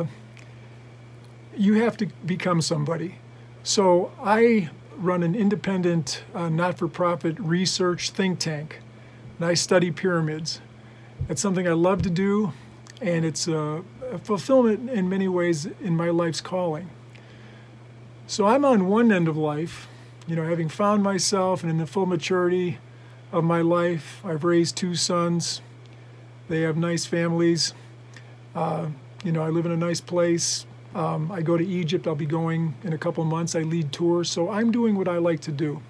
uh, you have to become somebody. So I run an independent, uh, not for profit research think tank, and I study pyramids. It's something I love to do, and it's a, a fulfillment in many ways in my life's calling. So I'm on one end of life, you know, having found myself and in the full maturity of my life. I've raised two sons, they have nice families. Uh, you know, I live in a nice place. Um, I go to Egypt. I'll be going in a couple months. I lead tours. So I'm doing what I like to do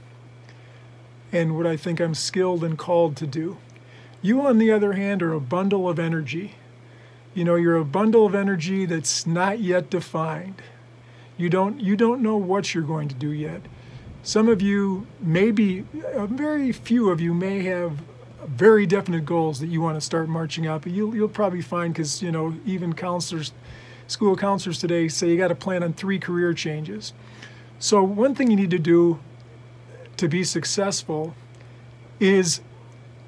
and what I think I'm skilled and called to do. You, on the other hand, are a bundle of energy. You know, you're a bundle of energy that's not yet defined. You don't, you don't know what you're going to do yet. Some of you, maybe, very few of you may have very definite goals that you want to start marching up. You'll, you'll probably find, because, you know, even counselors, school counselors today say you got to plan on three career changes. So, one thing you need to do to be successful is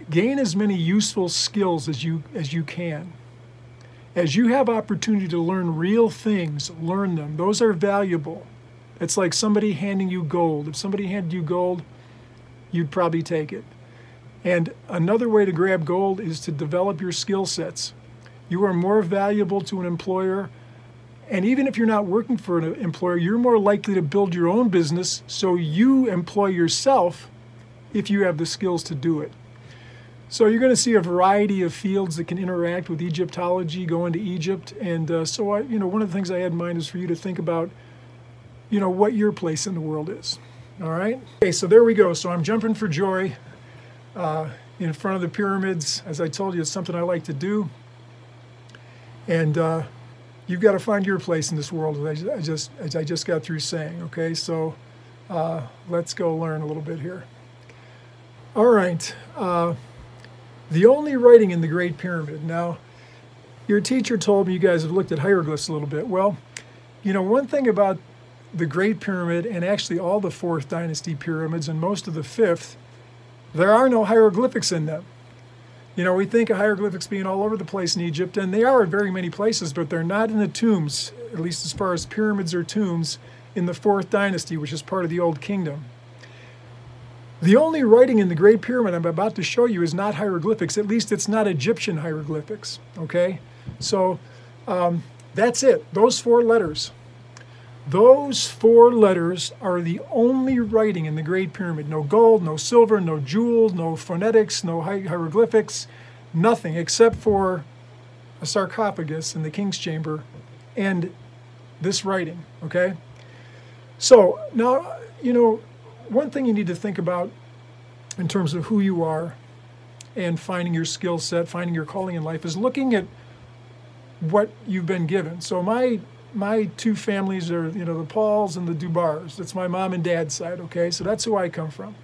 gain as many useful skills as you as you can. As you have opportunity to learn real things, learn them. Those are valuable. It's like somebody handing you gold. If somebody handed you gold, you'd probably take it. And another way to grab gold is to develop your skill sets. You are more valuable to an employer. And even if you're not working for an employer, you're more likely to build your own business so you employ yourself if you have the skills to do it. So you're going to see a variety of fields that can interact with Egyptology, go into Egypt. And uh, so, I, you know, one of the things I had in mind is for you to think about, you know, what your place in the world is. All right? Okay, so there we go. So I'm jumping for joy uh, in front of the pyramids. As I told you, it's something I like to do. And uh, you've got to find your place in this world, as I just, as I just got through saying. Okay, so uh, let's go learn a little bit here. All right. Uh, the only writing in the Great Pyramid. Now, your teacher told me you guys have looked at hieroglyphs a little bit. Well, you know, one thing about the Great Pyramid and actually all the Fourth Dynasty pyramids and most of the Fifth there are no hieroglyphics in them. You know, we think of hieroglyphics being all over the place in Egypt, and they are in very many places, but they're not in the tombs, at least as far as pyramids or tombs, in the Fourth Dynasty, which is part of the Old Kingdom. The only writing in the Great Pyramid I'm about to show you is not hieroglyphics. At least it's not Egyptian hieroglyphics. Okay? So um, that's it. Those four letters. Those four letters are the only writing in the Great Pyramid. No gold, no silver, no jewels, no phonetics, no hieroglyphics, nothing except for a sarcophagus in the king's chamber and this writing, okay? So now, you know, one thing you need to think about in terms of who you are and finding your skill set, finding your calling in life is looking at what you've been given. So my my two families are, you know, the Pahls and the Dubuars. That's my mom and dad's side, okay? So that's who I come from.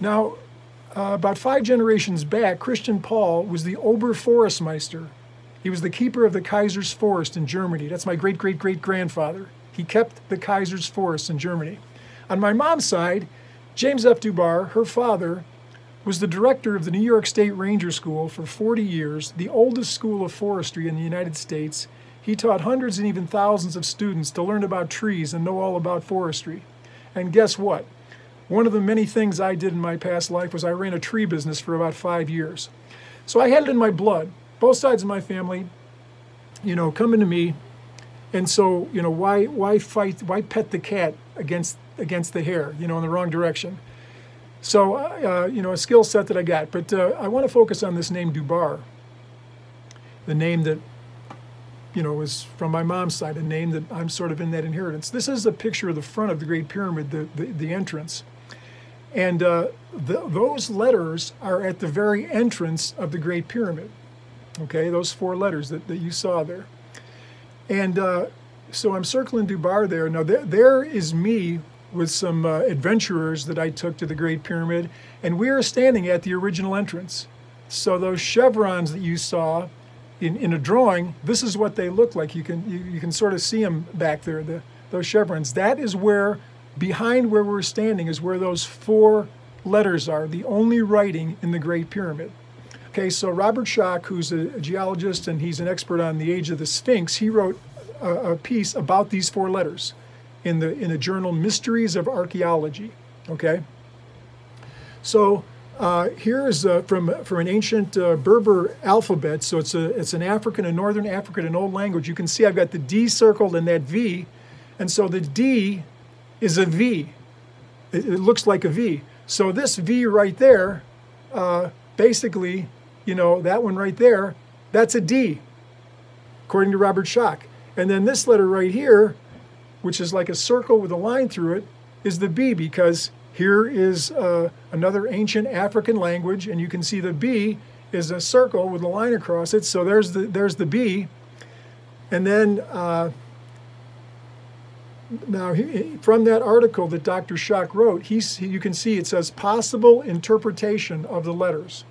Now, uh, about five generations back, Christian Pahl was the Oberforstmeister. He was the keeper of the Kaiser's Forest in Germany. That's my great great great grandfather. He kept the Kaiser's Forest in Germany. On my mom's side, James F. Dubuar, her father, was the director of the New York State Ranger School for 40 years, the oldest school of forestry in the United States, he taught hundreds and even thousands of students to learn about trees and know all about forestry. And guess what? One of the many things I did in my past life was I ran a tree business for about five years. So I had it in my blood. Both sides of my family, you know, coming to me. And so, you know, why why fight? Why pet the cat against against the hare? You know, in the wrong direction. So, uh, you know, a skill set that I got. But uh, I want to focus on this name Dubuar, the name that you know, is from my mom's side, a name that I'm sort of in that inheritance. This is a picture of the front of the Great Pyramid, the, the, the entrance. And uh, the, those letters are at the very entrance of the Great Pyramid. Okay, those four letters that, that you saw there. And uh, so I'm circling Dubuar there. Now, there, there is me with some uh, adventurers that I took to the Great Pyramid, and we are standing at the original entrance. So those chevrons that you saw in, in a drawing, this is what they look like. You can, you, you can sort of see them back there, the, those chevrons. That is where, behind where we're standing, is where those four letters are, the only writing in the Great Pyramid. Okay, so Robert Schoch, who's a geologist and he's an expert on the age of the Sphinx, he wrote a, a piece about these four letters in the in the journal Mysteries of Archaeology. Okay. So uh, here is uh, from from an ancient uh, Berber alphabet. So it's a it's an African, a Northern African, an old language. You can see I've got the D circled and that V, and so the D is a V. It, it looks like a V. So this V right there, uh, basically, you know that one right there, that's a D, according to Robert Schoch. And then this letter right here, which is like a circle with a line through it, is the B because here is uh, another ancient African language, and you can see the B is a circle with a line across it. So there's the there's the B, and then uh, now he, from that article that Dr. Schoch wrote, he's, he, you can see it says possible interpretation of the letters.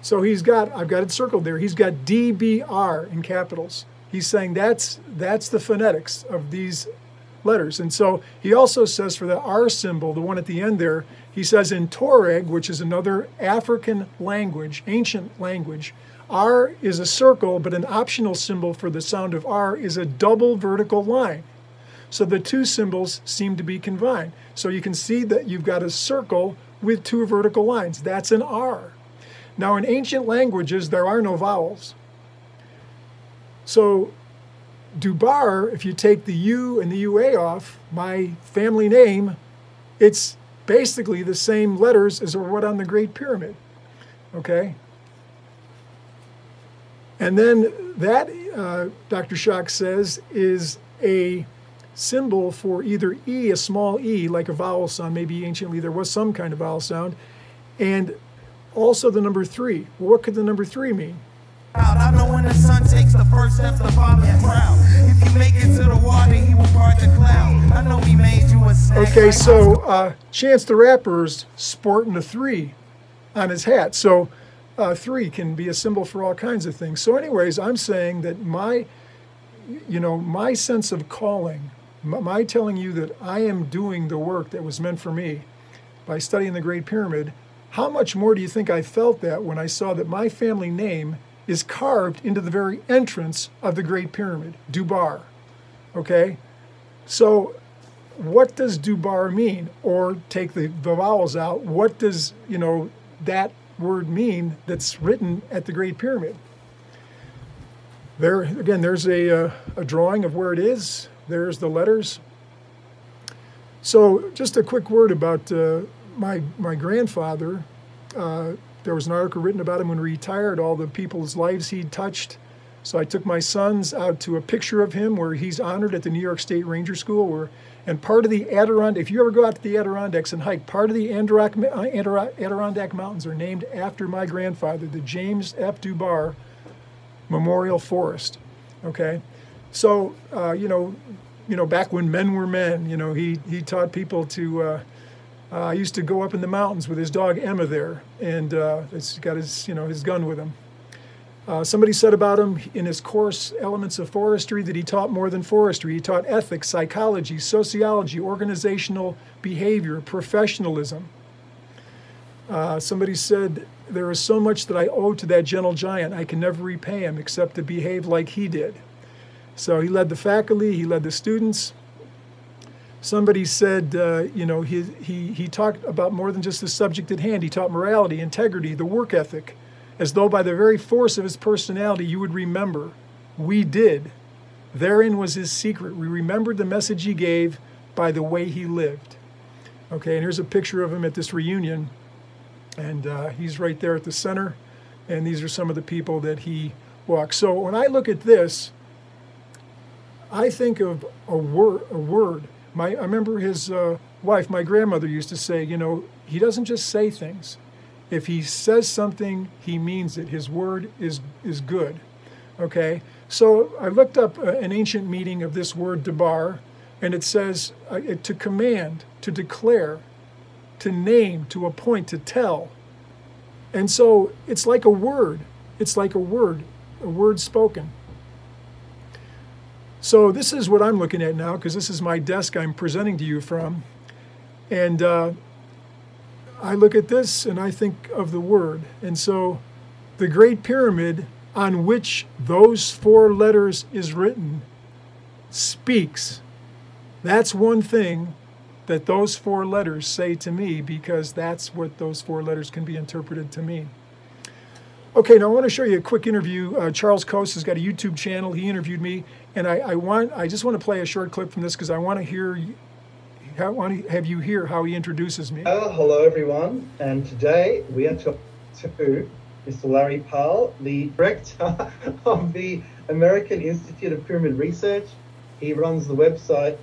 So he's got I've got it circled there. He's got DBR in capitals. He's saying that's that's the phonetics of these letters. And so he also says for the R symbol, the one at the end there, he says in Tuareg, which is another African language, ancient language, R is a circle, but an optional symbol for the sound of R is a double vertical line. So the two symbols seem to be combined. So you can see that you've got a circle with two vertical lines. That's an R. Now, in ancient languages, there are no vowels. So Dubuar, if you take the U and the UA off, my family name, it's basically the same letters as what on the Great Pyramid. Okay? And then that, uh, Dr. Schoch says, is a symbol for either E, a small E, like a vowel sound. Maybe anciently there was some kind of vowel sound. And also the number three. Well, what could the number three mean? Okay, so uh, Chance the Rapper's sporting a three on his hat. So uh, three can be a symbol for all kinds of things. So, anyways, I'm saying that my, you know, my sense of calling, my telling you that I am doing the work that was meant for me by studying the Great Pyramid, how much more do you think I felt that when I saw that my family name is carved into the very entrance of the Great Pyramid, Dubuar. Okay? So, what does Dubuar mean? Or take the, the vowels out, what does, you know, that word mean that's written at the Great Pyramid? There, again, there's a, uh, a drawing of where it is. There's the letters. So, just a quick word about uh, my, my grandfather. Uh, there was an article written about him when he retired, all the people's lives he'd touched. So I took my sons out to a picture of him where he's honored at the New York State Ranger School. Where, and part of the Adirondack, if you ever go out to the Adirondacks and hike, part of the Adirondack Mountains are named after my grandfather, the James F. Dubuar Memorial Forest. Okay, so uh, you know, you know, back when men were men, you know, he he taught people to uh, uh, I used to go up in the mountains with his dog Emma there, and uh, he's got his, you know, his gun with him. Uh, somebody said about him in his course, Elements of Forestry, that he taught more than forestry. He taught ethics, psychology, sociology, organizational behavior, professionalism. Uh, somebody said, There is so much that I owe to that gentle giant, I can never repay him except to behave like he did. So he led the faculty, he led the students, somebody said, uh, you know, he, he, he talked about more than just the subject at hand. He taught morality, integrity, the work ethic, as though by the very force of his personality you would remember. We did. Therein was his secret. We remembered the message he gave by the way he lived. Okay, and here's a picture of him at this reunion. And uh, he's right there at the center. And these are some of the people that he walked. So when I look at this, I think of a word, a word my, I remember his uh, wife, my grandmother, used to say, you know, he doesn't just say things. If he says something, he means it. His word is, is good. Okay? So I looked up uh, an ancient meaning of this word debar, and it says uh, to command, to declare, to name, to appoint, to tell. And so it's like a word. It's like a word, a word spoken. So this is what I'm looking at now because this is my desk I'm presenting to you from. And uh, I look at this and I think of the word. And so the Great Pyramid on which those four letters is written speaks. That's one thing that those four letters say to me because that's what those four letters can be interpreted to mean. Okay, now I want to show you a quick interview. Uh, Charles Coase has got a YouTube channel. He interviewed me, and I, I want I just want to play a short clip from this because I want to hear, I want to have you hear how he introduces me. Uh, hello, everyone, and today we are talking to Mr. Larry Pahl, the director of the American Institute of Pyramid Research. He runs the website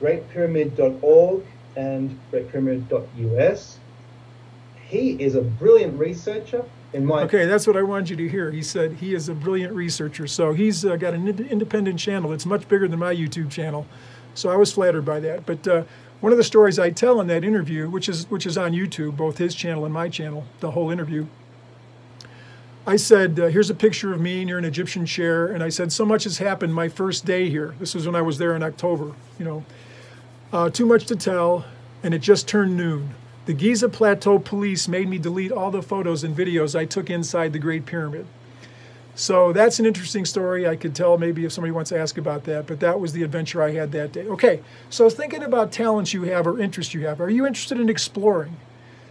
greatpyramid.org and greatpyramid.us. He is a brilliant researcher. In my Okay, that's what I wanted you to hear. He said he is a brilliant researcher. So he's uh, got an ind- independent channel that's much bigger than my YouTube channel. So I was flattered by that. But uh, one of the stories I tell in that interview, which is which is on YouTube, both his channel and my channel, the whole interview. I said, uh, "Here's a picture of me near an Egyptian chair," and I said, "So much has happened my first day here. This was when I was there in October. You know, uh, too much to tell, and it just turned noon. The Giza Plateau police made me delete all the photos and videos I took inside the Great Pyramid. So that's an interesting story. I could tell maybe if somebody wants to ask about that, but that was the adventure I had that day. Okay, so thinking about talents you have or interests you have, are you interested in exploring?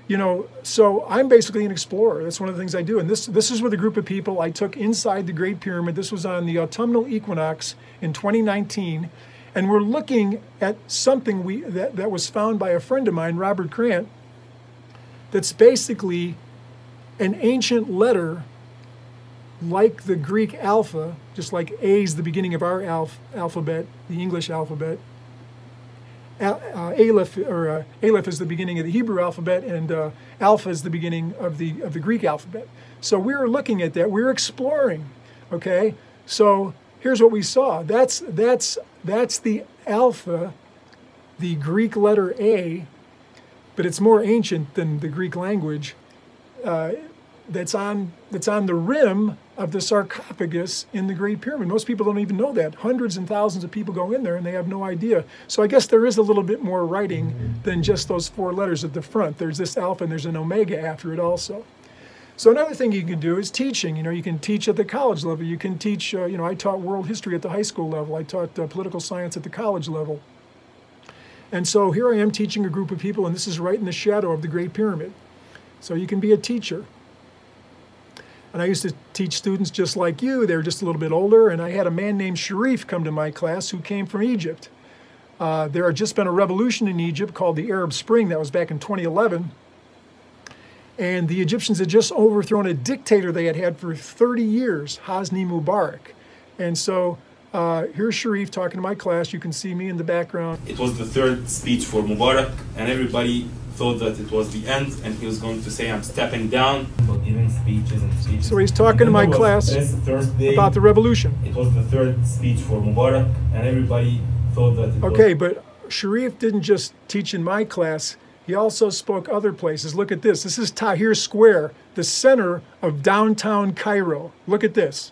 You know, so I'm basically an explorer. That's one of the things I do. And this this is with a group of people I took inside the Great Pyramid. This was on the autumnal equinox in 2019 and we're looking at something we that, that was found by a friend of mine, Robert Grant, that's basically an ancient letter like the Greek alpha, just like A is the beginning of our alf, alphabet, the English alphabet. Al, uh, Aleph or uh, Aleph is the beginning of the Hebrew alphabet, and uh, Alpha is the beginning of the of the Greek alphabet. So we were looking at that. We were exploring. Okay, so here's what we saw. That's that's that's the alpha, the Greek letter A, but it's more ancient than the Greek language. Uh, that's on that's on the rim of the sarcophagus in the Great Pyramid. Most people don't even know that. Hundreds and thousands of people go in there and they have no idea. So I guess there is a little bit more writing than just those four letters at the front. There's this alpha and there's an omega after it also. So another thing you can do is teaching. You know, you can teach at the college level. You can teach. Uh, you know, I taught world history at the high school level. I taught uh, political science at the college level. And so here I am teaching a group of people, and this is right in the shadow of the Great Pyramid. So you can be a teacher. And I used to teach students just like you. They were just a little bit older. And I had a man named Sharif come to my class who came from Egypt. Uh, there had just been a revolution in Egypt called the Arab Spring. That was back in 2011. And the Egyptians had just overthrown a dictator they had had for 30 years, Hosni Mubarak. And so uh, here's Sharif talking to my class. You can see me in the background. It was the third speech for Mubarak, and everybody thought that it was the end, and he was going to say, I'm stepping down. for speeches and speeches. So he's talking to my class Thursday, about the revolution. It was the third speech for Mubarak, and everybody thought that it Okay, was but Sharif didn't just teach in my class. He also spoke other places. Look at this. This is Tahrir Square, the center of downtown Cairo. Look at this.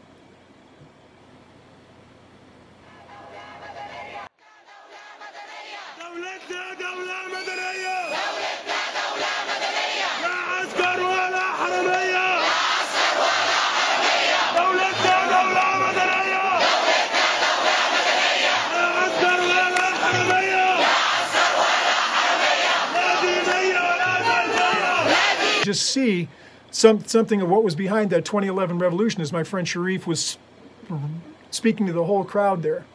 Just see some, something of what was behind that 2011 revolution as my friend Sharif was speaking to the whole crowd there.